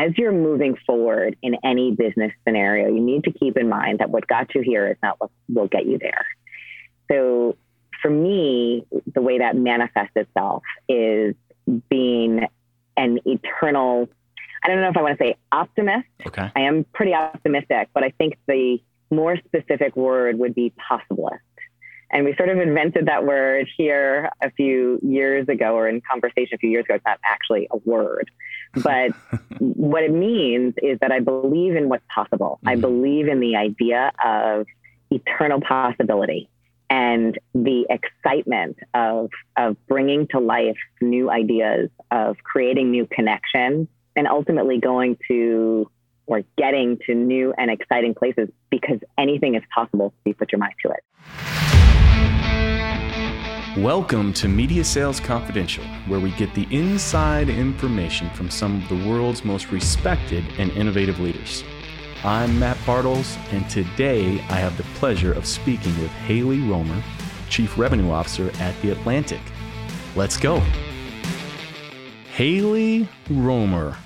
as you're moving forward in any business scenario, you need to keep in mind that what got you here is not what will get you there. So for me, the way that manifests itself is being an eternal, I don't know if I want to say optimist. Okay. I am pretty optimistic, but I think the more specific word would be possibilist. And we sort of invented that word here a few years ago, or in conversation a few years ago. It's not actually a word. But what it means is that I believe in what's possible. Mm-hmm. I believe in the idea of eternal possibility and the excitement of, of bringing to life new ideas, of creating new connections, and ultimately going to or getting to new and exciting places because anything is possible if you put your mind to it. Welcome to Media Sales Confidential, where we get the inside information from some of the world's most respected and innovative leaders. I'm Matt Bartles, and today I have the pleasure of speaking with Hayley Romer, Chief Revenue Officer at The Atlantic. Let's go. Hayley Romer,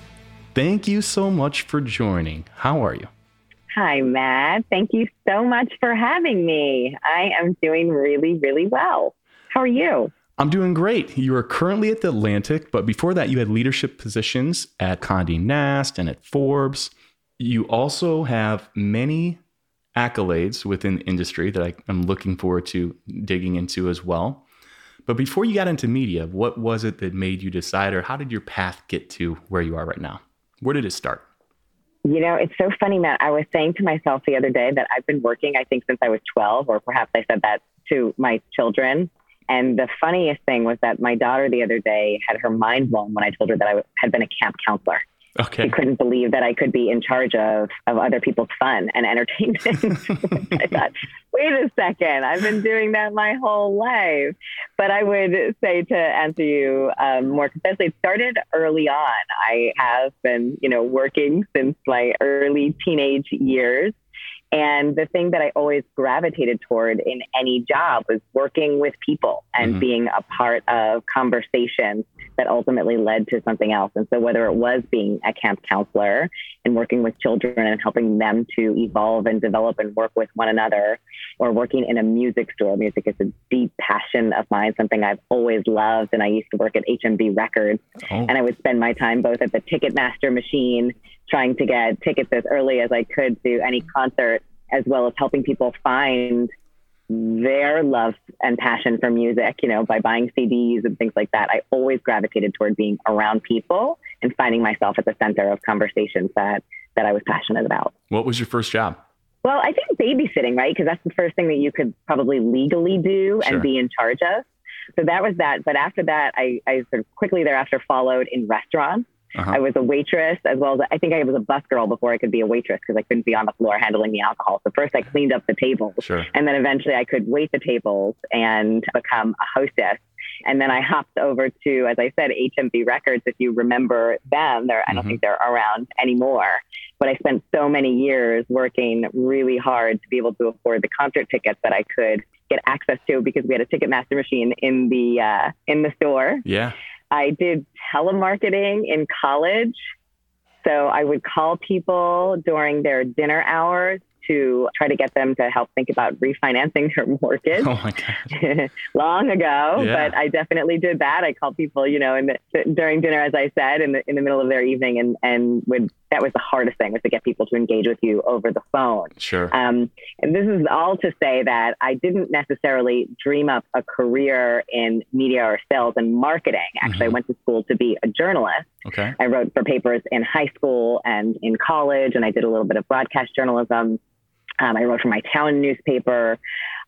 thank you so much for joining. How are you? Hi, Matt. Thank you so much for having me. I am doing really, really well. How are you? I'm doing great. You are currently at the Atlantic, but before that, you had leadership positions at Condé Nast and at Forbes. You also have many accolades within the industry that I, am looking forward to digging into as well. But before you got into media, what was it that made you decide, or how did your path get to where you are right now? Where did it start? You know, it's so funny, Matt. I was saying to myself the other day that I've been working, I think, since I was 12, or perhaps I said that to my children. And the funniest thing was that my daughter the other day had her mind blown when I told her that I had been a camp counselor. Okay. She couldn't believe that I could be in charge of, of other people's fun and entertainment. I thought, wait a second, I've been doing that my whole life. But I would say to answer you um, more concisely, it started early on. I have been, you know, working since my early teenage years and the thing that I always gravitated toward in any job was working with people and mm-hmm. being a part of conversations that ultimately led to something else. And so, whether it was being a camp counselor and working with children and helping them to evolve and develop and work with one another, or working in a music store, music is a deep passion of mine, something I've always loved. And I used to work at HMV Records, oh. and I would spend my time both at the Ticketmaster machine trying to get tickets as early as I could to any concert, as well as helping people find their love and passion for music, you know, by buying CDs and things like that. I always gravitated toward being around people and finding myself at the center of conversations that that I was passionate about. What was your first job? Well, I think babysitting, right? Because that's the first thing that you could probably legally do sure. and be in charge of. So that was that. But after that, I, I sort of quickly thereafter followed in restaurants. Uh-huh. I was a waitress as well as I think I was a bus girl before I could be a waitress because I couldn't be on the floor handling the alcohol. So first I cleaned up the tables sure. and then eventually I could wait the tables and become a hostess. And then I hopped over to, as I said, HMV Records. If you remember them, they're, I don't mm-hmm. think they're around anymore. But I spent so many years working really hard to be able to afford the concert tickets that I could get access to because we had a Ticketmaster machine in the uh, in the store. Yeah. I did telemarketing in college. So I would call people during their dinner hours to try to get them to help think about refinancing their mortgage. Oh my god! Long ago, yeah. but I definitely did that. I called people, you know, in the, during dinner, as I said, in the in the middle of their evening, and and would that was the hardest thing was to get people to engage with you over the phone. Sure. Um, and this is all to say that I didn't necessarily dream up a career in media or sales and marketing. Actually, mm-hmm. I went to school to be a journalist. Okay. I wrote for papers in high school and in college, and I did a little bit of broadcast journalism. Um, I wrote for my town newspaper.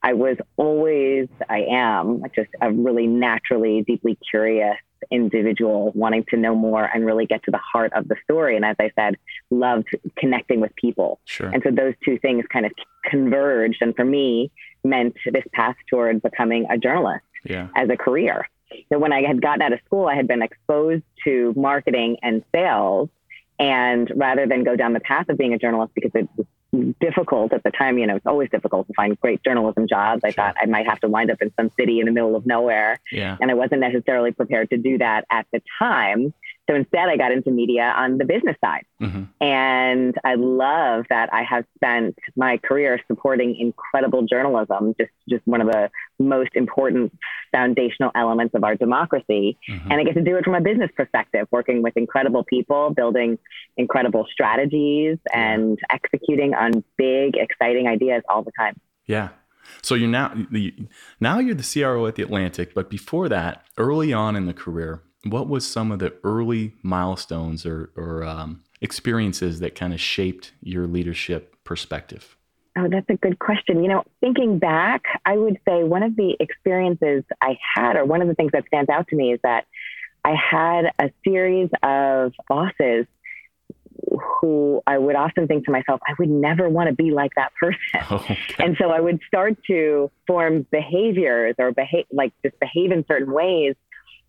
I was always, I am just a really naturally, deeply curious individual, wanting to know more and really get to the heart of the story. And as I said, loved connecting with people. Sure. And so those two things kind of converged. And for me, meant this path toward becoming a journalist yeah. as a career. So when I had gotten out of school, I had been exposed to marketing and sales. And rather than go down the path of being a journalist because it was difficult at the time. You know, it's always difficult to find great journalism jobs. I sure. thought I might have to wind up in some city in the middle of nowhere. Yeah. And I wasn't necessarily prepared to do that at the time. So instead, I got into media on the business side. Mm-hmm. And I love that I have spent my career supporting incredible journalism, just, just one of the most important foundational elements of our democracy. Mm-hmm. And I get to do it from a business perspective, working with incredible people, building incredible strategies, and executing on big, exciting ideas all the time. Yeah. So you're now the now you're the CRO at the Atlantic, but before that, early on in the career, what was some of the early milestones or, or um, experiences that kind of shaped your leadership perspective? Oh, that's a good question. You know, thinking back, I would say one of the experiences I had, or one of the things that stands out to me, is that I had a series of bosses who I would often think to myself, I would never want to be like that person. Okay. And so I would start to form behaviors or behave, like just behave in certain ways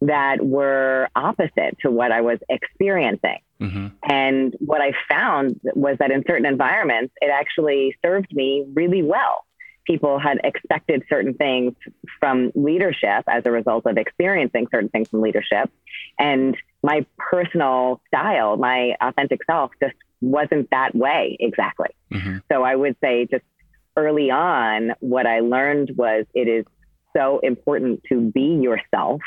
that were opposite to what I was experiencing. Mm-hmm. And what I found was that in certain environments, it actually served me really well. People had expected certain things from leadership as a result of experiencing certain things from leadership. And my personal style, my authentic self, just wasn't that way exactly. Mm-hmm. So I would say, just early on, what I learned was it is so important to be yourself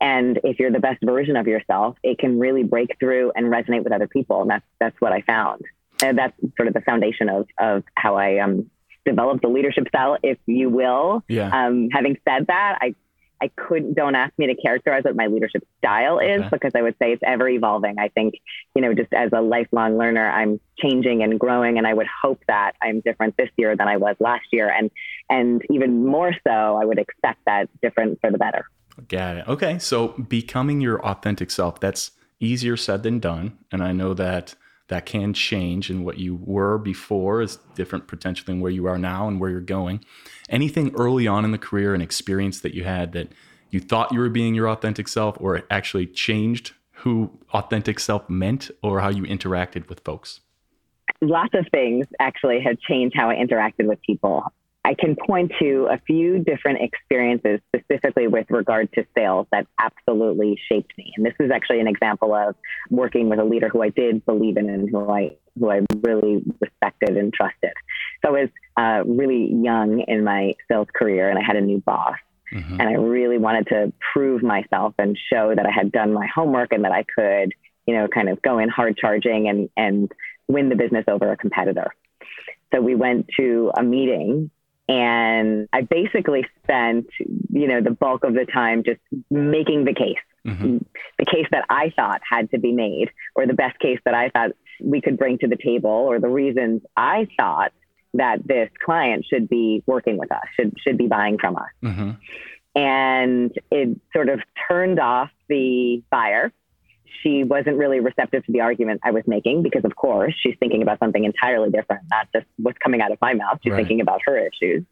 and if you're the best version of yourself, it can really break through and resonate with other people. And that's that's what I found. And that's sort of the foundation of of how I um, developed the leadership style, if you will. Yeah. Um, having said that, I I couldn't don't ask me to characterize what my leadership style is okay. because I would say it's ever evolving. I think, you know, just as a lifelong learner, I'm changing and growing and I would hope that I'm different this year than I was last year and and even more so I would expect that different for the better. Got it. Okay. So becoming your authentic self, that's easier said than done. And I know that that can change and what you were before is different potentially than where you are now and where you're going. Anything early on in the career and experience that you had that you thought you were being your authentic self or it actually changed who authentic self meant or how you interacted with folks? Lots of things actually have changed how I interacted with people. I can point to a few different experiences specifically with regard to sales that absolutely shaped me. And this is actually an example of working with a leader who I did believe in and who I who I really respected and trusted. So I was uh, really young in my sales career, and I had a new boss. Mm-hmm. And I really wanted to prove myself and show that I had done my homework and that I could, you know, kind of go in hard charging and, and win the business over a competitor. So we went to a meeting and I basically spent, you know, the bulk of the time just making the case, mm-hmm. the case that I thought had to be made, or the best case that I thought we could bring to the table, or the reasons I thought that this client should be working with us, should should be buying from us. Mm-hmm. And it sort of turned off the buyer she wasn't really receptive to the argument I was making because, of course, she's thinking about something entirely different, not just what's coming out of my mouth. She's right. thinking about her issues.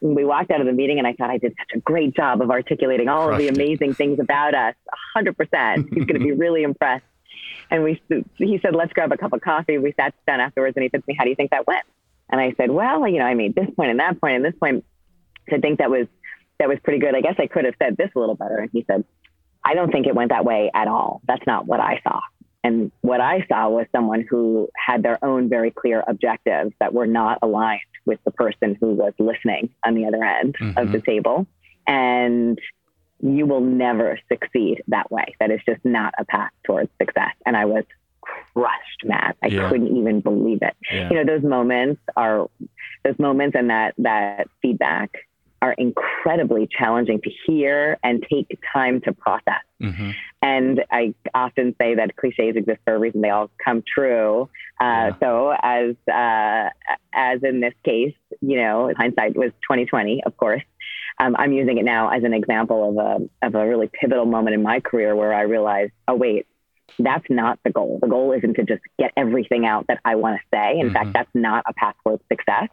We walked out of the meeting, and I thought I did such a great job of articulating all Crushed of the amazing it. things about us. 100%. He's going to be really impressed. And we, he said, let's grab a cup of coffee. We sat down afterwards, and he said to me, how do you think that went? And I said, well, you know, I made this point and that point and this point. I think that was that was pretty good. I guess I could have said this a little better. And he said, I don't think it went that way at all. That's not what I saw. And what I saw was someone who had their own very clear objectives that were not aligned with the person who was listening on the other end mm-hmm. of the table. And you will never succeed that way. That is just not a path towards success. And I was crushed, Matt. I yeah. couldn't even believe it. Yeah. You know, those moments are those moments and that that feedback are incredibly challenging to hear and take time to process. Mm-hmm. And I often say that cliches exist for a reason; they all come true. Uh, yeah. So, as uh, as in this case, you know, hindsight was twenty twenty, of course. Um, I'm using it now as an example of a of a really pivotal moment in my career where I realized, oh wait, that's not the goal. The goal isn't to just get everything out that I want to say. In mm-hmm. fact, that's not a path towards success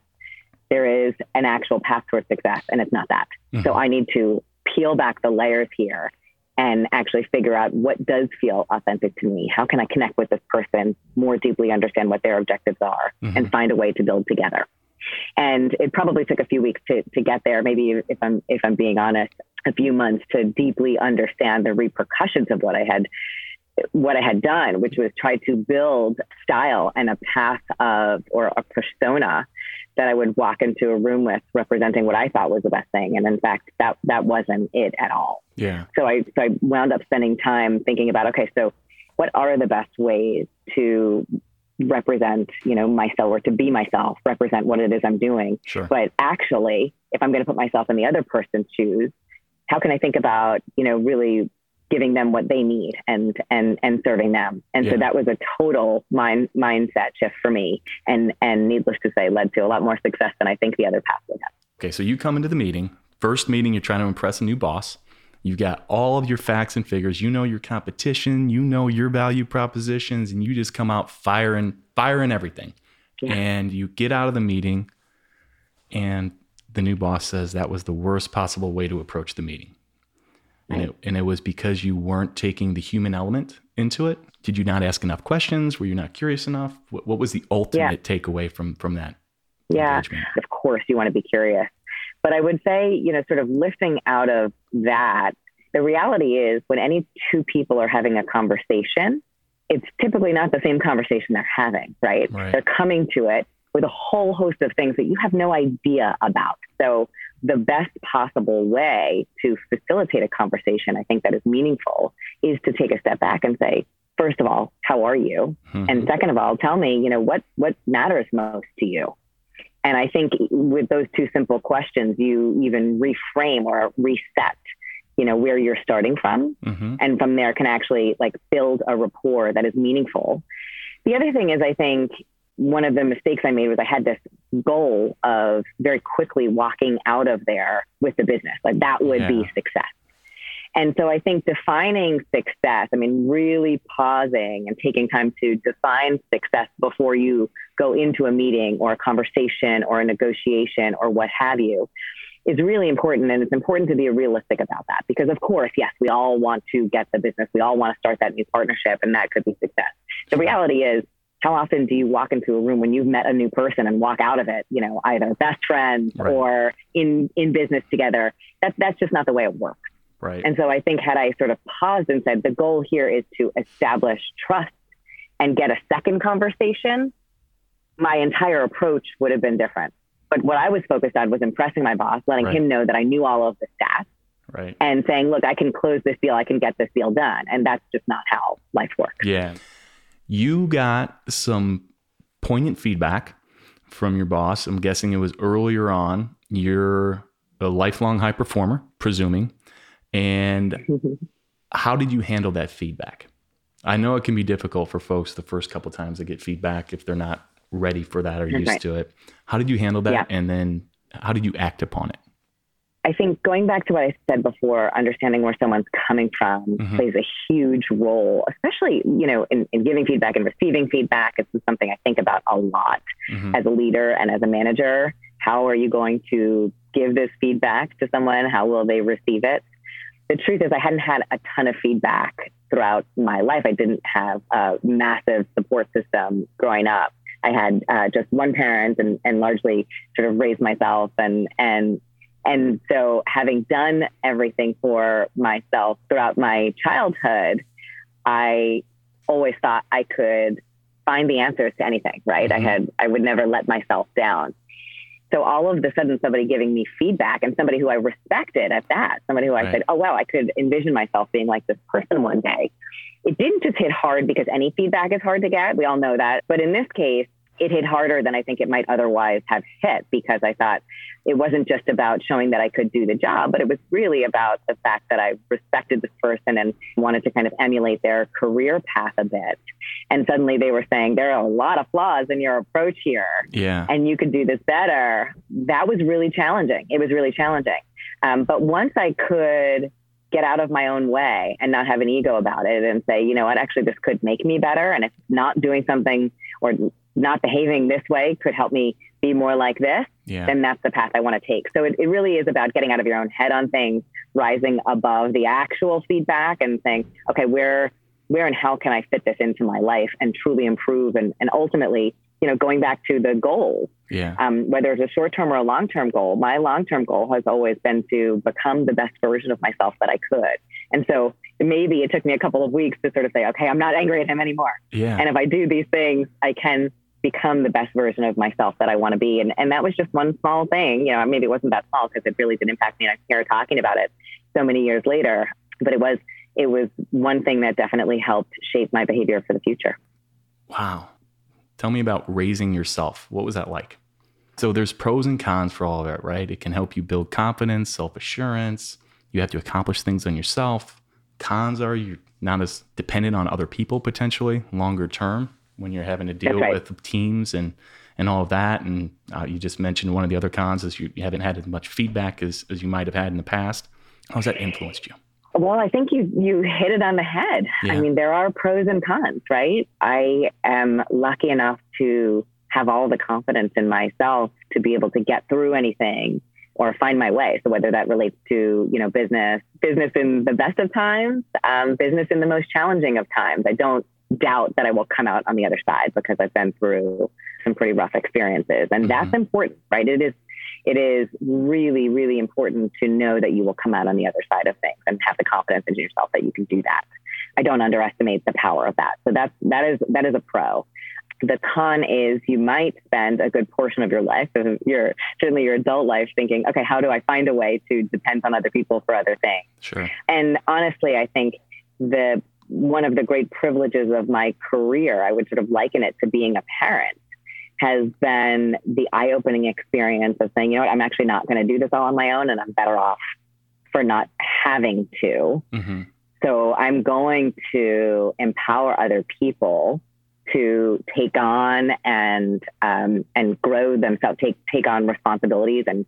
there is an actual path towards success, and it's not that. Mm-hmm. So I need to peel back the layers here and actually figure out what does feel authentic to me. How can I connect with this person more deeply, understand what their objectives are, mm-hmm. and find a way to build together. And it probably took a few weeks to, to get there. Maybe if I'm if I'm being honest, a few months to deeply understand the repercussions of what I had what I had done, which was try to build style and a path of or a persona that I would walk into a room with representing what I thought was the best thing. And in fact, that that wasn't it at all. Yeah. So I so I wound up spending time thinking about okay, so what are the best ways to represent, you know, myself or to be myself, represent what it is I'm doing. Sure. But actually, if I'm going to put myself in the other person's shoes, how can I think about, you know, really giving them what they need and and and serving them. And Yeah. so that was a total mind mindset shift for me. And and needless to say, led to a lot more success than I think the other path would have. Okay, so you come into the meeting. First meeting, you're trying to impress a new boss. You've got all of your facts and figures. You know your competition. You know your value propositions, and you just come out firing, firing everything. Yeah. And you get out of the meeting, and the new boss says that was the worst possible way to approach the meeting. And it, and it was because you weren't taking the human element into it. Did you not ask enough questions? Were you not curious enough? What, what was the ultimate takeaway from from that Yeah. engagement? of course you want to be curious. But I would say, you know, sort of lifting out of that, the reality is when any two people are having a conversation, it's typically not the same conversation they're having, right? Right. They're coming to it with a whole host of things that you have no idea about. So the best possible way to facilitate a conversation, I think that is meaningful, is to take a step back and say, first of all, how are you? Mhm. And second of all, tell me, you know, what what matters most to you? And I think with those two simple questions, you even reframe or reset, you know, where you're starting from. Mhm. And from there can actually like build a rapport that is meaningful. The other thing is, I think one of the mistakes I made was I had this goal of very quickly walking out of there with the business. Like that would Yeah. be success. And so I think defining success, I mean, really pausing and taking time to define success before you go into a meeting or a conversation or a negotiation or what have you is really important. And it's important to be realistic about that because, of course, yes, we all want to get the business. We all want to start that new partnership and that could be success. The reality is, how often do you walk into a room when you've met a new person and walk out of it, you know, either best friends Right. or in, in business together? That's, that's just not the way it works. Right. And so I think had I sort of paused and said, the goal here is to establish trust and get a second conversation, my entire approach would have been different. But what I was focused on was impressing my boss, letting Right. him know that I knew all of the stats right. and saying, look, I can close this deal, I can get this deal done. And that's just not how life works. Yeah. You got some poignant feedback from your boss. I'm guessing it was earlier on. You're a lifelong high performer, presuming. And how did you handle that feedback? I know it can be difficult for folks the first couple times they get feedback if they're not ready for that or used Right. to it. How did you handle that? Yeah. And then how did you act upon it? I think going back to what I said before, understanding where someone's coming from Mhm. plays a huge role, especially, you know, in, in giving feedback and receiving feedback. It's something I think about a lot Mhm. as a leader and as a manager. How are you going to give this feedback to someone? How will they receive it? The truth is, I hadn't had a ton of feedback throughout my life. I didn't have a massive support system growing up. I had uh, just one parent and, and largely sort of raised myself and and and so having done everything for myself throughout my childhood, I always thought I could find the answers to anything, right? Mhm. I had I would never let myself down. So all of a sudden somebody giving me feedback and somebody who I respected at that, somebody who I Right. said, "Oh wow, I could envision myself being like this person one day." It didn't just hit hard because any feedback is hard to get. We all know that. But in this case, it hit harder than I think it might otherwise have hit because I thought it wasn't just about showing that I could do the job, but it was really about the fact that I respected this person and wanted to kind of emulate their career path a bit. And suddenly they were saying, there are a lot of flaws in your approach here Yeah. and you could do this better. That was really challenging. It was really challenging. Um, but once I could get out of my own way and not have an ego about it and say, you know what, actually, this could make me better. And if not doing something or not behaving this way could help me be more like this, Yeah. then that's the path I want to take. So it, it really is about getting out of your own head on things, rising above the actual feedback and saying, okay, where, where and how can I fit this into my life and truly improve and, and ultimately, you know, going back to the goals, Yeah. um, whether it's a short term or a long term goal, my long term goal has always been to become the best version of myself that I could. And so maybe it took me a couple of weeks to sort of say, okay, I'm not angry at him anymore. Yeah. And if I do these things, I can become the best version of myself that I want to be. And, and that was just one small thing. You know, maybe it wasn't that small because it really did impact me. And I'm here talking about it so many years later, but it was, it was one thing that definitely helped shape my behavior for the future. Wow. Tell me about raising yourself. What was that like? So there's pros and cons for all of it, right? It can help you build confidence, self-assurance. You have to accomplish things on yourself. Cons are you're not as dependent on other people potentially longer term when you're having to deal right. with teams and and all of that. And uh, you just mentioned one of the other cons is you, you haven't had as much feedback as, as you might have had in the past. How's that influenced you? Well, I think you you hit it on the head. Yeah. I mean, there are pros and cons, right? I am lucky enough to have all the confidence in myself to be able to get through anything or find my way. So whether that relates to you know business, business in the best of times, um, business in the most challenging of times, I don't doubt that I will come out on the other side because I've been through some pretty rough experiences, and Mhm. that's important, right? It is it is really, really important to know that you will come out on the other side of things and have the confidence in yourself that you can do that. I don't underestimate the power of that. So that's that is that is a pro. The con is you might spend a good portion of your life, of your certainly your adult life, thinking, okay, how do I find a way to depend on other people for other things? Sure. And honestly, I think the one of the great privileges of my career, I would sort of liken it to being a parent, has been the eye-opening experience of saying, you know what, I'm actually not going to do this all on my own, and I'm better off for not having to. hmm So I'm going to empower other people to take on and um, and grow themselves, take take on responsibilities and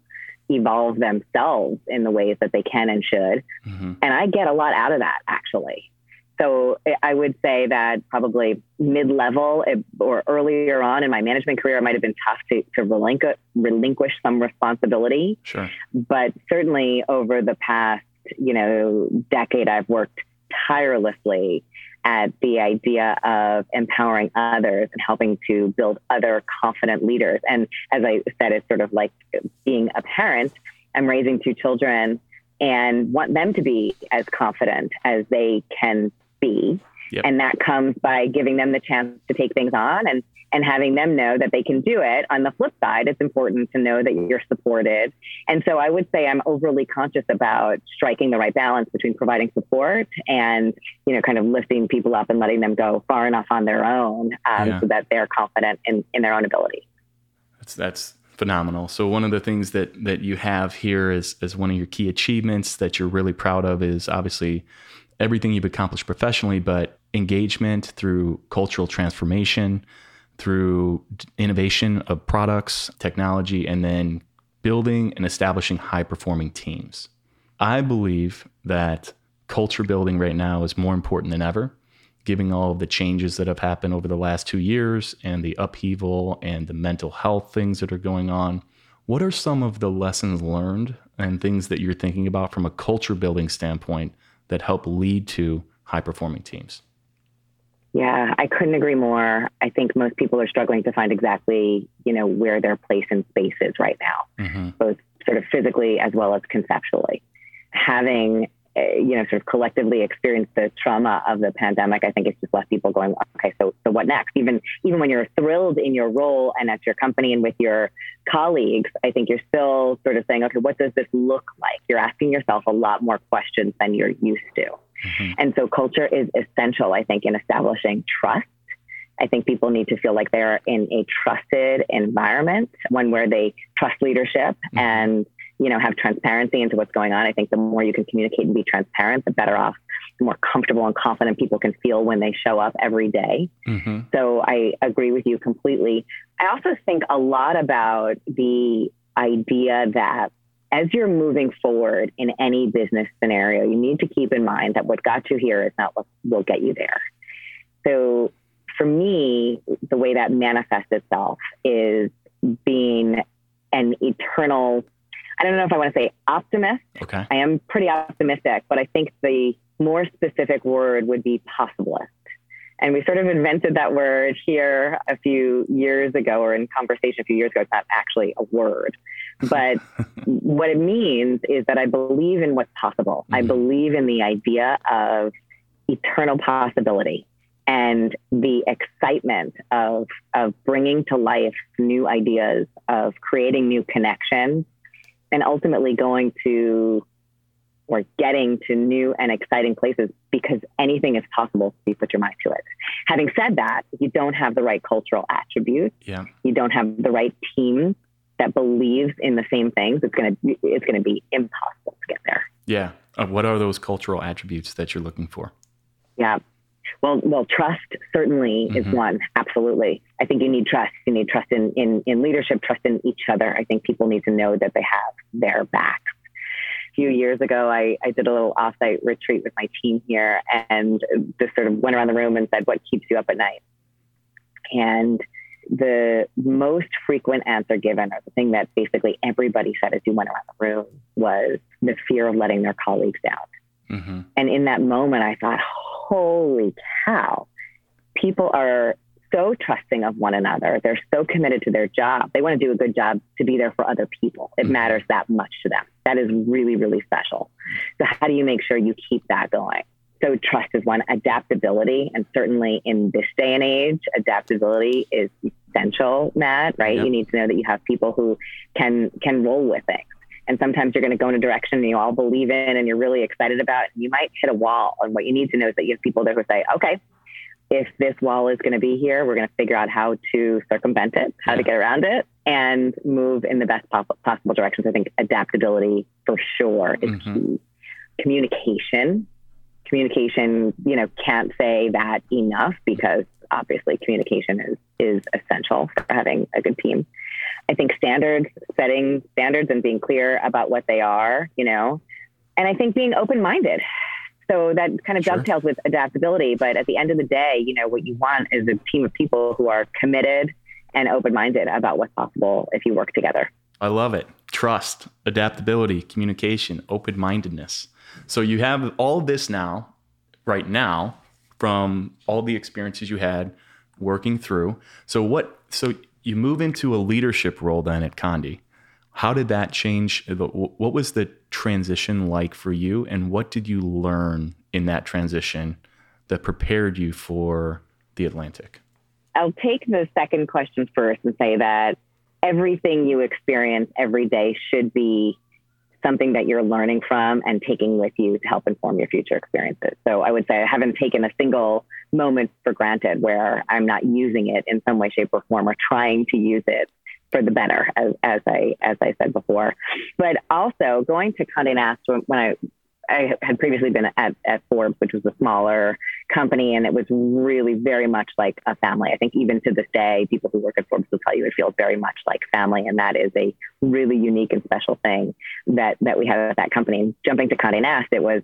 evolve themselves in the ways that they can and should. hmm And I get a lot out of that actually. So eh, I would say that probably mid level eh, or earlier on in my management career, it might have been tough to, to relinquish, relinquish some responsibility. Sure. But certainly over the past, you know, decade, I've worked tirelessly at the idea of empowering others and helping to build other confident leaders. And as I said, it's sort of like being a parent. I'm raising two children and want them to be as confident as they can be. Yep. And that comes by giving them the chance to take things on and, and having them know that they can do it. On the flip side, it's important to know that you're supported. And so I would say I'm overly conscious about striking the right balance between providing support and, you know, kind of lifting people up and letting them go far enough on their own um, Yeah. so that they're confident in, in their own ability. That's that's phenomenal. So one of the things that that you have here is as one of your key achievements that you're really proud of is obviously everything you've accomplished professionally, but engagement through cultural transformation, through innovation of products, technology, and then building and establishing high performing teams. I believe that culture building right now is more important than ever, given all of the changes that have happened over the last two years and the upheaval and the mental health things that are going on. What are some of the lessons learned and things that you're thinking about from a culture building standpoint that help lead to high performing teams? Yeah, I couldn't agree more. I think most people are struggling to find exactly, you know, where their place in space is right now, Mm-hmm. both sort of physically as well as conceptually. Having, you know, sort of collectively experienced the trauma of the pandemic, I think it's just left people going, okay, so so what next? Even even when you're thrilled in your role and at your company and with your colleagues, I think you're still sort of saying, okay, what does this look like? You're asking yourself a lot more questions than you're used to. Mm-hmm. And so culture is essential, I think, in establishing trust. I think people need to feel like they're in a trusted environment, one where they trust leadership Mhm. and, you know, have transparency into what's going on. I think the more you can communicate and be transparent, the better off, the more comfortable and confident people can feel when they show up every day. Mm-hmm. So I agree with you completely. I also think a lot about the idea that as you're moving forward in any business scenario, you need to keep in mind that what got you here is not what will get you there. So for me, the way that manifests itself is being an eternal, I don't know if I want to say optimist. Okay. I am pretty optimistic, but I think the more specific word would be possibilist. And we sort of invented that word here a few years ago, or in conversation a few years ago. It's not actually a word. But what it means is that I believe in what's possible. I Mhm. believe in the idea of eternal possibility and the excitement of of bringing to life new ideas, of creating new connections, and ultimately going to or getting to new and exciting places because anything is possible if you put your mind to it. Having said that, if you don't have the right cultural attributes, yeah. you don't have the right team that believes in the same things, it's gonna it's gonna be impossible to get there. Yeah. Uh, what are those cultural attributes that you're looking for? Yeah. Well, well, trust certainly mm-hmm. is one. Absolutely. I think you need trust. You need trust in, in, in leadership, trust in each other. I think people need to know that they have their back. A few years ago, I, I did a little offsite retreat with my team here and just sort of went around the room and said, What keeps you up at night? And the most frequent answer given, or the thing that basically everybody said as you went around the room, was the fear of letting their colleagues down. Mm-hmm. And in that moment, I thought, holy cow, people are so trusting of one another. They're so committed to their job. They want to do a good job to be there for other people. It mm-hmm. matters that much to them. That is really, really special. So, how do you make sure you keep that going? So, trust is one, adaptability. And certainly in this day and age, adaptability is essential, Matt, right? Yep. You need to know that you have people who can can roll with things. And sometimes you're going to go in a direction you all believe in and you're really excited about. And you might hit a wall. And what you need to know is that you have people there who say, okay, if this wall is going to be here, we're going to figure out how to circumvent it, how yeah. to get around it, and move in the best possible directions. I think adaptability for sure is mm-hmm. key. Communication. Communication, you know, can't say that enough because obviously communication is is essential for having a good team. I think standards, setting standards and being clear about what they are, you know, and I think being open minded. So that kind of sure. dovetails with adaptability. But at the end of the day, you know, what you want is a team of people who are committed and open minded about what's possible if you work together. I love it. Trust, adaptability, communication, open mindedness. So you have all this now, right now, from all the experiences you had working through. So what so you move into a leadership role then at Condé. How did that change? What was the transition like for you, and what did you learn in that transition that prepared you for the Atlantic? I'll take the second question first and say that everything you experience every day should be something that you're learning from and taking with you to help inform your future experiences. So I would say I haven't taken a single moment for granted where I'm not using it in some way, shape, or form or trying to use it for the better, as, as I as I said before. But also going to Condé Nast when I I had previously been at, at Forbes, which was a smaller company, and it was really very much like a family. I think even to this day, people who work at Forbes will tell you it feels very much like family, and that is a really unique and special thing that that we have at that company. And jumping to Condé Nast, it was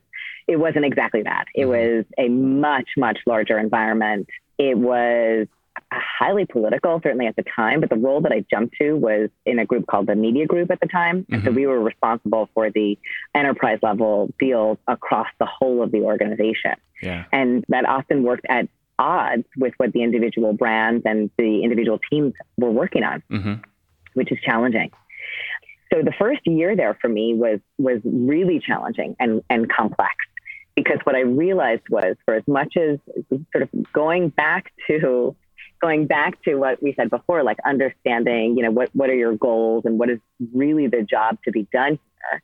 it wasn't exactly that. It mm-hmm. was a much much larger environment. It was highly political, certainly at the time, but the role that I jumped to was in a group called the Media Group at the time. Mm-hmm. And so mm-hmm. we were responsible for the enterprise level deals across the whole of the organization. Yeah. And that often worked at odds with what the individual brands and the individual teams were working on, mm-hmm. which is challenging. So the first year there for me was was really challenging and, and complex because what I realized was for as much as sort of going back to going back to what we said before, like understanding, you know, what, what are your goals and what is really the job to be done here.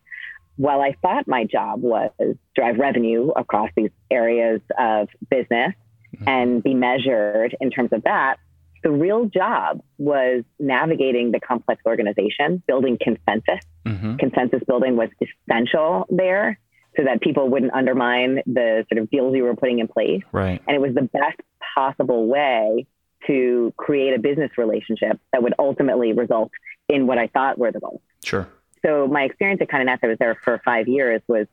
While I thought my job was drive revenue across these areas of business mm-hmm. and be measured in terms of that, the real job was navigating the complex organization, building consensus. Mm-hmm. Consensus building was essential there so that people wouldn't undermine the sort of deals you were putting in place. Right. And it was the best possible way to create a business relationship that would ultimately result in what I thought were the goals. Sure. So my experience at Condé Nast, I was there for five years, was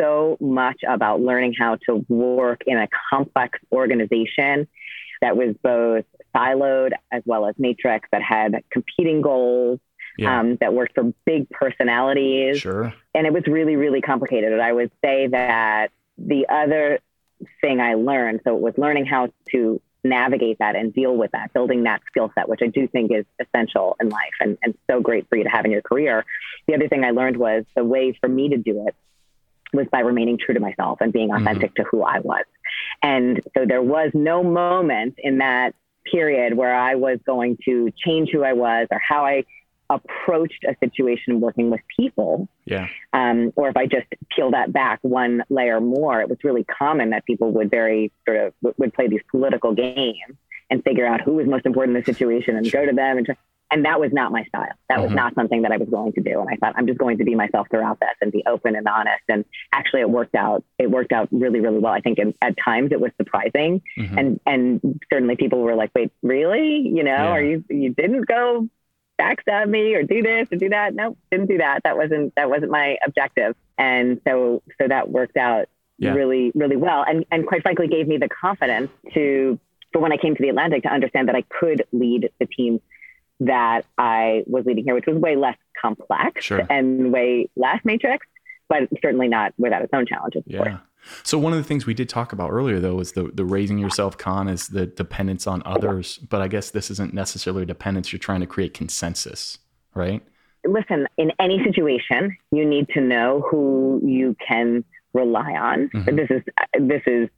so much about learning how to work in a complex organization that was both siloed as well as matrix that had competing goals yeah. um, that worked for big personalities. Sure. And it was really, really complicated. And I would say that the other thing I learned, so it was learning how to navigate that and deal with that, building that skill set, which I do think is essential in life and, and so great for you to have in your career. The other thing I learned was the way for me to do it was by remaining true to myself and being authentic mm-hmm. to who I was. And so there was no moment in that period where I was going to change who I was or how I approached a situation working with people. Yeah. Um, or if I just peel that back one layer more, it was really common that people would very sort of would play these political games and figure out who was most important in the situation and go to them and try, and that was not my style. That mm-hmm. was not something that I was going to do. And I thought I'm just going to be myself throughout this and be open and honest. And actually, it worked out. It worked out really, really well. I think in, at times it was surprising, mm-hmm. and and certainly people were like, "Wait, really? You know, yeah. are you you didn't go backstab me or do this or do that? Nope, didn't do that. That wasn't that wasn't my objective. And so so that worked out yeah. really really well. And and quite frankly, gave me the confidence to for when I came to the Atlantic to understand that I could lead the team that I was leading here, which was way less complex sure. and way less matrix, but certainly not without its own challenges. Yeah. So one of the things we did talk about earlier, though, is the the raising yourself con is the dependence on others. But I guess this isn't necessarily dependence. You're trying to create consensus, right? Listen, in any situation, you need to know who you can rely on. Mm-hmm. This is this is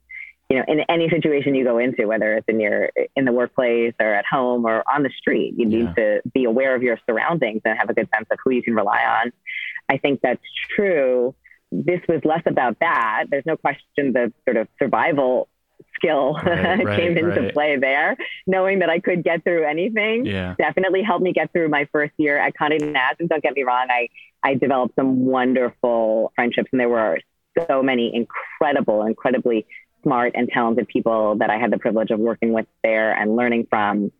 you know, in any situation you go into, whether it's in your in the workplace or at home or on the street, you need to be aware of your surroundings and have a good sense of who you can rely on. I think that's true. This was less about that. There's no question the sort of survival skill right, right, came into right. play there. Knowing that I could get through anything yeah. definitely helped me get through my first year at Condé Nast. And don't get me wrong, I I developed some wonderful friendships, and there were so many incredible, incredibly smart and talented people that I had the privilege of working with there and learning from.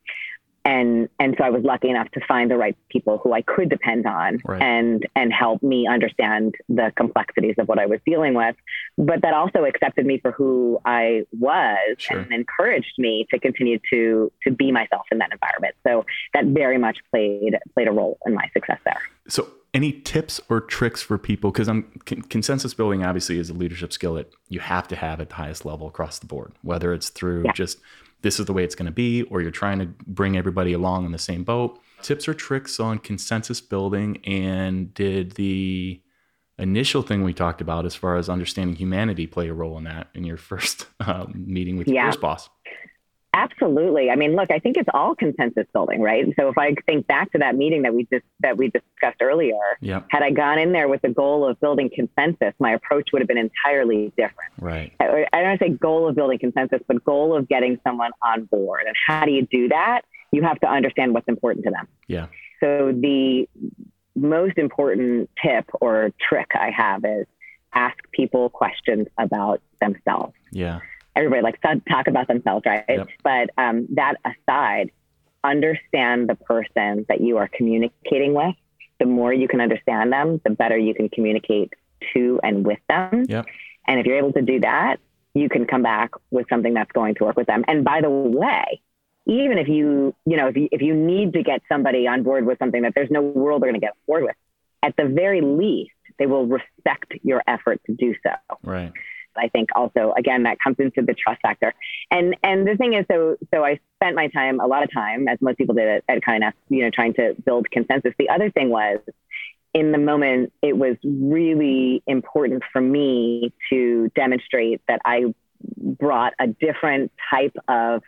And and so I was lucky enough to find the right people who I could depend on right. and and help me understand the complexities of what I was dealing with, but that also accepted me for who I was sure. and encouraged me to continue to to be myself in that environment. So that very much played played a role in my success there. So any tips or tricks for people because i'm consensus building obviously is a leadership skill that you have to have at the highest level across the board whether it's through yeah. just this is the way it's going to be or you're trying to bring everybody along in the same boat. Tips or tricks on consensus building and did the initial thing we talked about as far as understanding humanity play a role in that in your first um, meeting with your first boss Absolutely. I mean, look, I think it's all consensus building, right? So if I think back to that meeting that we just that we discussed earlier, yep. had I gone in there with the goal of building consensus, my approach would have been entirely different. Right. I, I don't say goal of building consensus, but goal of getting someone on board. And how do you do that? You have to understand what's important to them. Yeah. So the most important tip or trick I have is ask people questions about themselves. Yeah everybody likes to talk about themselves, right? Yep. But um, that aside, understand the person that you are communicating with. The more you can understand them, the better you can communicate to and with them. Yep. And if you're able to do that, you can come back with something that's going to work with them. And by the way, even if you, you know, if you, if you need to get somebody on board with something that there's no world they're going to get on board with, at the very least, they will respect your effort to do so. Right. I think also again that comes into the trust factor. And and the thing is, so so I spent my time a lot of time, as most people did at, at of you know trying to build consensus. The other thing was in the moment, it was really important for me to demonstrate that I brought a different type of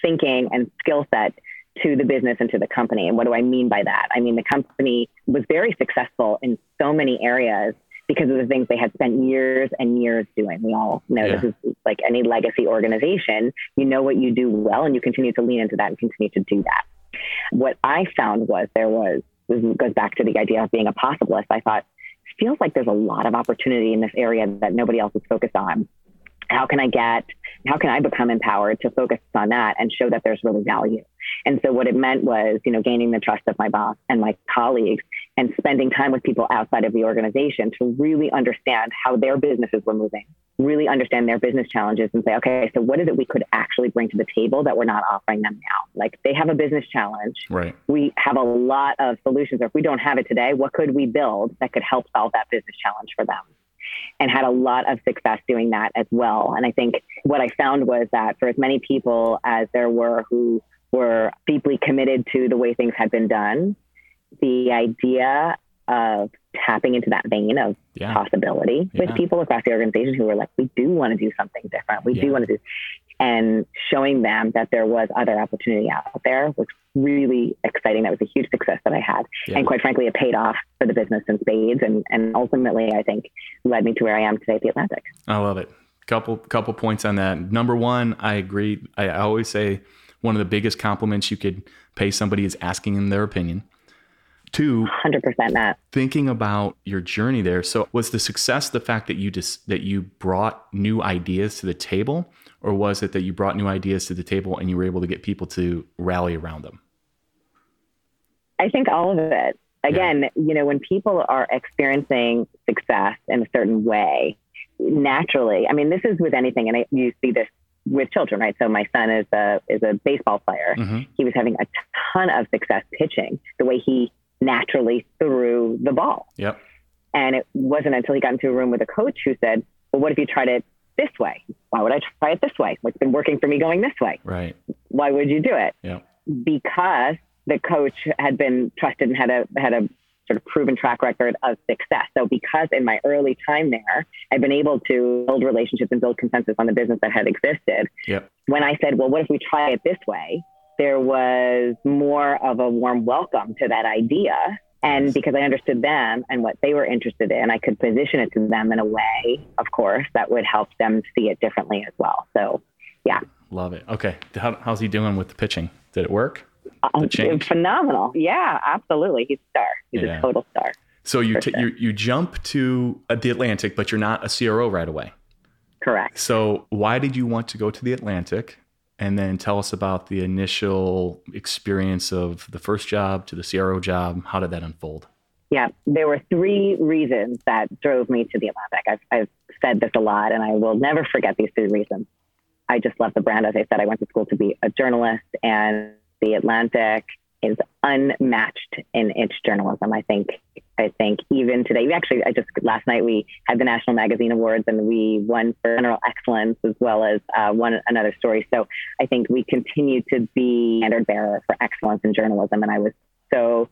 thinking and skill set to the business and to the company. And what do I mean by that? I mean, the company was very successful in so many areas because of the things they had spent years and years doing. We all know yeah. this is like any legacy organization. You know what you do well, and you continue to lean into that and continue to do that. What I found was there was, this goes back to the idea of being a possibilist. I thought, it feels like there's a lot of opportunity in this area that nobody else is focused on. How can I get, how can I become empowered to focus on that and show that there's really value? And so what it meant was, you know, gaining the trust of my boss and my colleagues and spending time with people outside of the organization to really understand how their businesses were moving, really understand their business challenges and say, okay, so what is it we could actually bring to the table that we're not offering them now? Like they have a business challenge. Right. We have a lot of solutions. Or if we don't have it today, what could we build that could help solve that business challenge for them? And had a lot of success doing that as well. And I think what I found was that for as many people as there were who were deeply committed to the way things had been done, the idea of tapping into that vein of yeah. possibility yeah. with people across the organization who were like, we do want to do something different. We yeah. do want to do, and showing them that there was other opportunity out there was really exciting. That was a huge success that I had. And quite frankly, it paid off for the business in spades. And, and ultimately, I think led me to where I am today at the Atlantic. I love it. Couple, couple points on that. Number one, I agree. I always say one of the biggest compliments you could pay somebody is asking them their opinion. Two, 100% that. Thinking about your journey there. So, was the success the fact that you just that you brought new ideas to the table, or was it that you brought new ideas to the table and you were able to get people to rally around them? I think all of it. Again, yeah. you know, when people are experiencing success in a certain way, naturally, I mean, this is with anything, and I, you see this with children, right? So my son is a is a baseball player. Mm-hmm. He was having a ton of success pitching the way he naturally threw the ball. Yep. And it wasn't until he got into a room with a coach who said, "Well, what if you tried it this way? Why would I try it this way? What's been working for me going this way? Right. Why would you do it? Yeah. Because the coach had been trusted and had a had a sort of proven track record of success. So because in my early time there, I've been able to build relationships and build consensus on the business that had existed. Yep. When I said, well, what if we try it this way? There was more of a warm welcome to that idea. And because I understood them and what they were interested in, I could position it to them in a way, of course, that would help them see it differently as well. So, yeah. Love it. Okay. How, how's he doing with the pitching? Did it work? Um, phenomenal. Yeah, absolutely. He's a star. He's yeah. a total star. So you, t- sure. you you jump to uh, the Atlantic, but you're not a CRO right away. Correct. So why did you want to go to the Atlantic? And then tell us about the initial experience of the first job to the CRO job. How did that unfold? Yeah, there were three reasons that drove me to the Atlantic. I've, I've said this a lot, and I will never forget these three reasons. I just love the brand. As I said, I went to school to be a journalist, and the Atlantic is unmatched in its journalism. I think. I think even today, we actually, I just last night we had the National Magazine Awards and we won for general excellence as well as uh, one another story. So I think we continue to be standard bearer for excellence in journalism, and I was so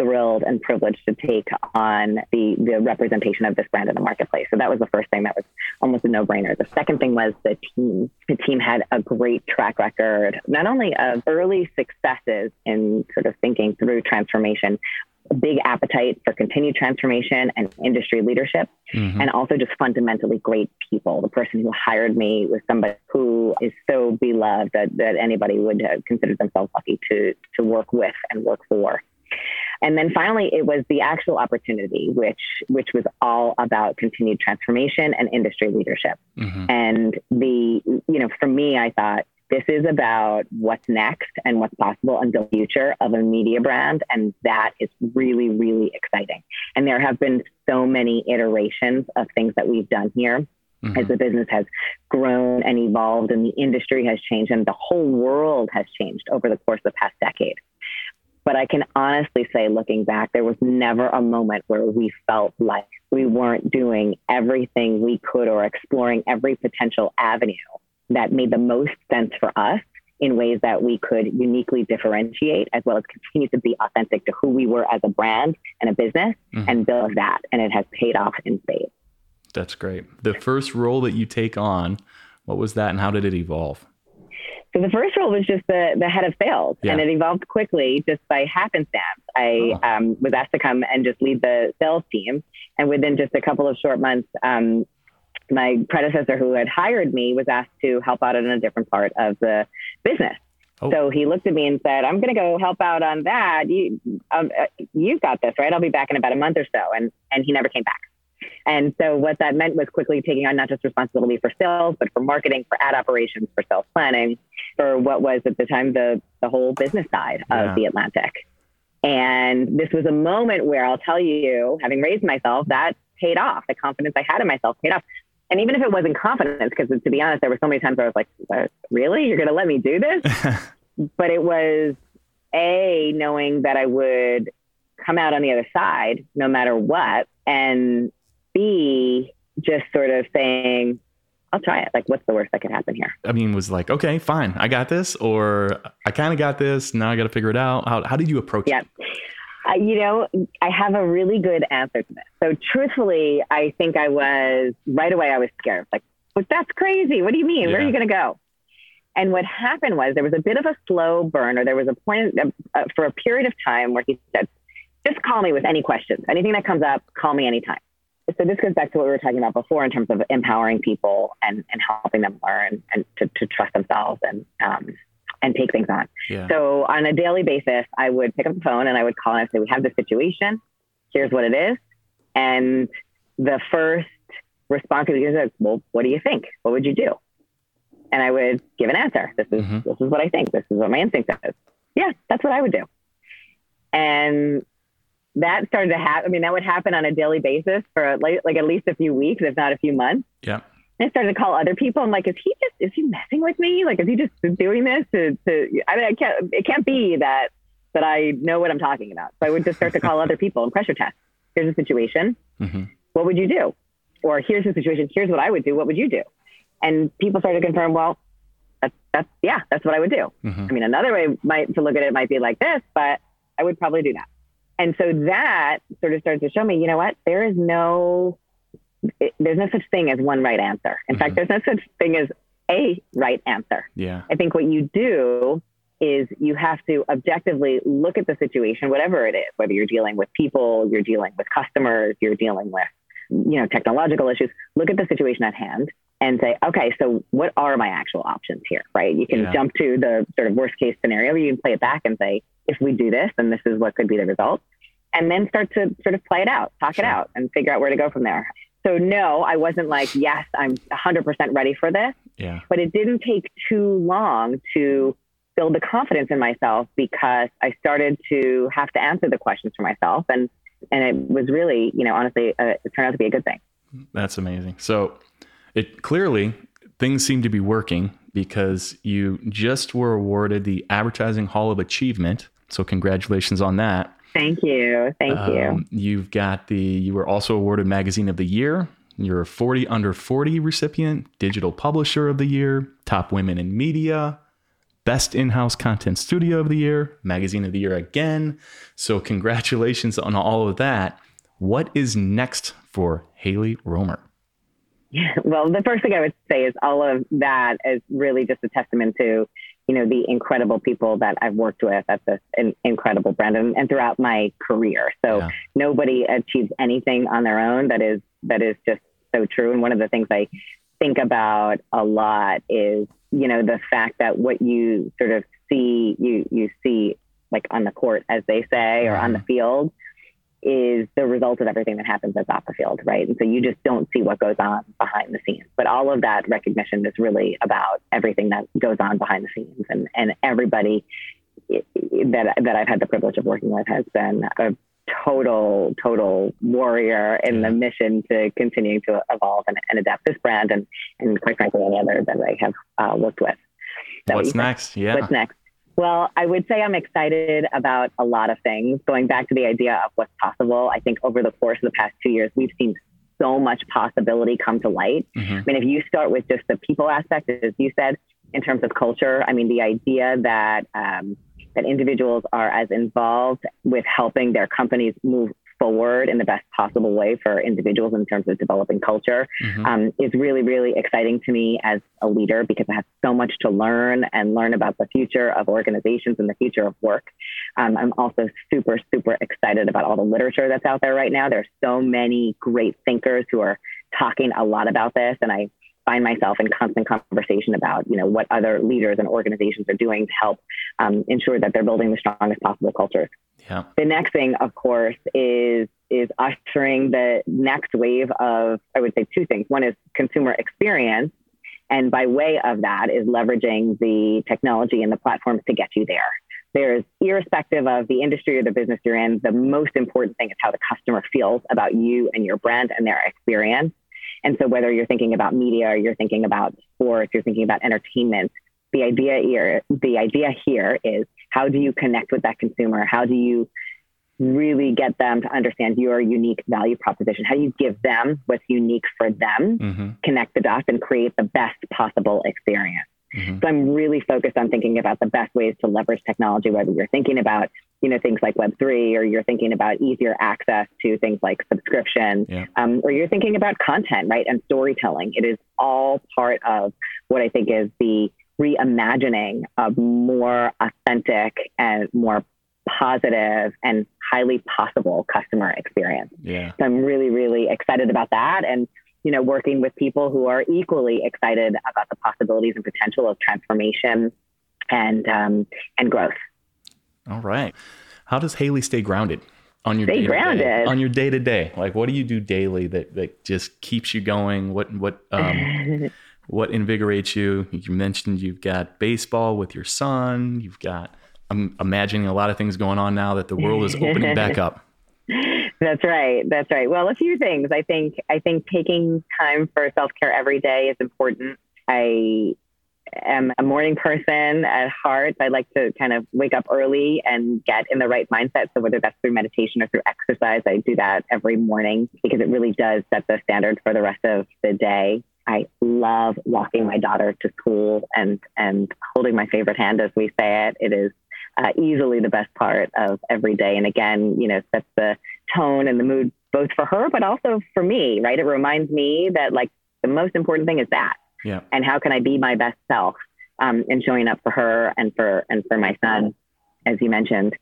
thrilled and privileged to take on the, the representation of this brand in the marketplace. So that was the first thing that was almost a no brainer. The second thing was the team. The team had a great track record, not only of early successes in sort of thinking through transformation, a big appetite for continued transformation and industry leadership, mm-hmm. and also just fundamentally great people. The person who hired me was somebody who is so beloved that, that anybody would consider themselves lucky to to work with and work for. And then finally, it was the actual opportunity, which which was all about continued transformation and industry leadership. Mm-hmm. And the you know, for me, I thought this is about what's next and what's possible and the future of a media brand, and that is really really exciting. And there have been so many iterations of things that we've done here. Mm-hmm. As the business has grown and evolved, and the industry has changed, and the whole world has changed over the course of the past decade. But I can honestly say, looking back, there was never a moment where we felt like we weren't doing everything we could or exploring every potential avenue that made the most sense for us in ways that we could uniquely differentiate as well as continue to be authentic to who we were as a brand and a business mm-hmm. and build that. And it has paid off in spades. That's great. The first role that you take on, what was that and how did it evolve? So the first role was just the, the head of sales, yeah. and it evolved quickly just by happenstance. I oh. um, was asked to come and just lead the sales team, and within just a couple of short months, um, my predecessor who had hired me was asked to help out in a different part of the business. Oh. So he looked at me and said, "I'm going to go help out on that. You, um, uh, you've got this, right? I'll be back in about a month or so." And and he never came back. And so what that meant was quickly taking on not just responsibility for sales, but for marketing, for ad operations, for sales planning, for what was at the time the, the whole business side yeah. of the Atlantic. And this was a moment where I'll tell you, having raised myself, that paid off. The confidence I had in myself paid off. And even if it wasn't confidence, because to be honest, there were so many times I was like, really? You're going to let me do this? but it was A, knowing that I would come out on the other side no matter what. And B, just sort of saying, I'll try it. Like, what's the worst that could happen here? I mean, was like, okay, fine, I got this, or I kind of got this. Now I got to figure it out. How, how did you approach yeah. it? Uh, you know, I have a really good answer to this. So, truthfully, I think I was right away. I was scared. Like, but that's crazy. What do you mean? Yeah. Where are you going to go? And what happened was there was a bit of a slow burn, or there was a point uh, uh, for a period of time where he said, "Just call me with any questions. Anything that comes up, call me anytime." So this goes back to what we were talking about before in terms of empowering people and, and helping them learn and to, to trust themselves and um, and take things on. Yeah. So on a daily basis, I would pick up the phone and I would call and I'd say, "We have this situation. Here's what it is." And the first response would be, "Well, what do you think? What would you do?" And I would give an answer. This is mm-hmm. this is what I think. This is what my instinct says. Yeah, that's what I would do. And that started to happen. I mean, that would happen on a daily basis for like, like at least a few weeks, if not a few months. Yeah. I started to call other people. I'm like, is he just is he messing with me? Like, is he just doing this to? to I mean, I can't. It can't be that that I know what I'm talking about. So I would just start to call other people and pressure test. Here's the situation. Mm-hmm. What would you do? Or here's the situation. Here's what I would do. What would you do? And people started to confirm. Well, that's that's yeah, that's what I would do. Mm-hmm. I mean, another way might to look at it might be like this, but I would probably do that. And so that sort of starts to show me, you know what? There is no it, there's no such thing as one right answer. In mm-hmm. fact, there's no such thing as a right answer. Yeah. I think what you do is you have to objectively look at the situation, whatever it is, whether you're dealing with people, you're dealing with customers, you're dealing with, you know, technological issues, look at the situation at hand and say, okay, so what are my actual options here, right? You can yeah. jump to the sort of worst case scenario. You can play it back and say, if we do this, then this is what could be the result. And then start to sort of play it out, talk sure. it out, and figure out where to go from there. So no, I wasn't like, yes, I'm 100% ready for this. Yeah. But it didn't take too long to build the confidence in myself because I started to have to answer the questions for myself, and and it was really, you know, honestly, uh, it turned out to be a good thing. That's amazing. So it clearly things seem to be working because you just were awarded the Advertising Hall of Achievement. So congratulations on that. Thank you. Thank um, you. You've got the, you were also awarded Magazine of the Year. You're a 40 under 40 recipient, Digital Publisher of the Year, Top Women in Media, Best In House Content Studio of the Year, Magazine of the Year again. So, congratulations on all of that. What is next for Hayley Romer? Well, the first thing I would say is all of that is really just a testament to you know, the incredible people that I've worked with at this in, incredible brand and, and, throughout my career. So yeah. nobody achieves anything on their own that is that is just so true. And one of the things I think about a lot is, you know, the fact that what you sort of see, you you see like on the court, as they say, or on the mm-hmm. field, is the result of everything that happens that's off the field, right? And so you just don't see what goes on behind the scenes. But all of that recognition is really about everything that goes on behind the scenes, and and everybody that that I've had the privilege of working with has been a total total warrior in the mission to continue to evolve and, and adapt this brand and and quite frankly any other that I have uh, worked with. What's next? Yeah. What's next? Well, I would say I'm excited about a lot of things. Going back to the idea of what's possible, I think over the course of the past two years, we've seen so much possibility come to light. Mm-hmm. I mean, if you start with just the people aspect, as you said, in terms of culture, I mean, the idea that um, that individuals are as involved with helping their companies move forward in the best possible way for individuals in terms of developing culture mm-hmm. um, is really, really exciting to me as a leader because I have so much to learn and learn about the future of organizations and the future of work. Um, I'm also super, super excited about all the literature that's out there right now. There's so many great thinkers who are talking a lot about this, and I find myself in constant conversation about you know what other leaders and organizations are doing to help um, ensure that they're building the strongest possible cultures. Yeah. The next thing, of course, is is ushering the next wave of I would say two things. One is consumer experience, and by way of that is leveraging the technology and the platforms to get you there. There's irrespective of the industry or the business you're in, the most important thing is how the customer feels about you and your brand and their experience. And so whether you're thinking about media or you're thinking about sports, you're thinking about entertainment, the idea here, the idea here is how do you connect with that consumer? How do you really get them to understand your unique value proposition? How do you give them what's unique for them, mm-hmm. connect the dots, and create the best possible experience? Mm-hmm. So I'm really focused on thinking about the best ways to leverage technology, whether you're thinking about you know, things like Web3, or you're thinking about easier access to things like subscription, Yeah. um, or you're thinking about content, right, and storytelling. It is all part of what I think is the reimagining of more authentic and more positive and highly possible customer experience. Yeah. So I'm really, really excited about that. And, you know, working with people who are equally excited about the possibilities and potential of transformation and um, and growth. All right. How does Hayley stay grounded on your Stay day-to-day? grounded? on your day to day? Like, what do you do daily that that just keeps you going? What what um what invigorates you? You mentioned you've got baseball with your son. You've got I'm imagining a lot of things going on now that the world is opening back up. That's right. That's right. Well, a few things. I think I think taking time for self care every day is important. I am a morning person at heart. I like to kind of wake up early and get in the right mindset. So whether that's through meditation or through exercise, I do that every morning because it really does set the standard for the rest of the day. I love walking my daughter to school and and holding my favorite hand as we say it. It is uh, easily the best part of every day. And again, you know, sets the tone and the mood both for her, but also for me, right? It reminds me that like the most important thing is that. Yeah. And how can I be my best self um, in showing up for her and for and for my son, as you mentioned.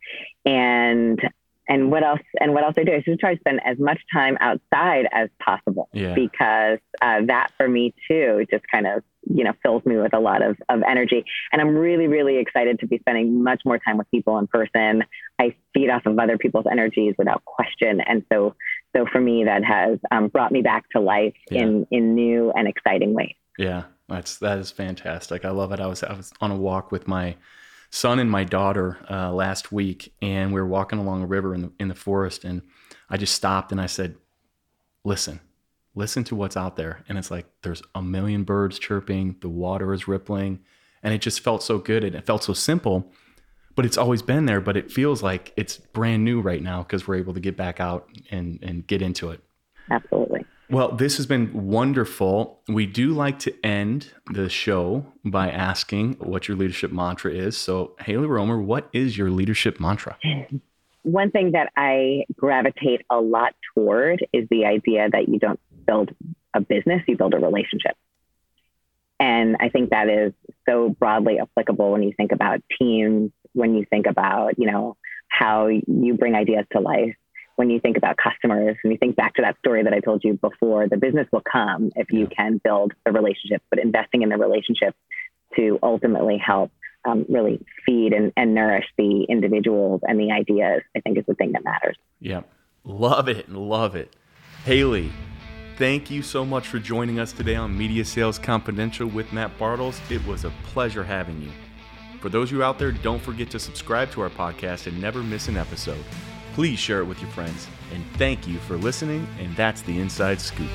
And and what else? And what else I do? I just try to spend as much time outside as possible Yeah. because uh, that for me too just kind of you know fills me with a lot of, of energy and i'm really really excited to be spending much more time with people in person i feed off of other people's energies without question and so so for me that has um, brought me back to life Yeah. in in new and exciting ways Yeah, that's that is fantastic. I love it. I was I was on a walk with my son and my daughter uh, last week, and we were walking along a river in the in the forest, and I just stopped and I said, "Listen, listen to what's out there." And it's like there's a million birds chirping, the water is rippling, and it just felt so good and it felt so simple. But it's always been there, but it feels like it's brand new right now because we're able to get back out and and get into it. absolutely Well, this has been wonderful. We do like to end the show by asking what your leadership mantra is. So, Hayley Romer, what is your leadership mantra? one thing that I gravitate a lot toward is the idea that you don't build a business, you build a relationship. And I think that is so broadly applicable when you think about teams, when you think about, you know, how you bring ideas to life, when you think about customers, when you think back to that story that I told you before, the business will come if you can build the relationship, but investing in the relationship to ultimately help um, really feed and, and nourish the individuals and the ideas, I think is the thing that matters. Yeah. Love it. Love it. Hayley, thank you so much for joining us today on Media Sales Confidential with Matt Bartles. It was a pleasure having you. For those of you out there, don't forget to subscribe to our podcast and never miss an episode. Please share it with your friends. And thank you for listening. And that's the inside scoop.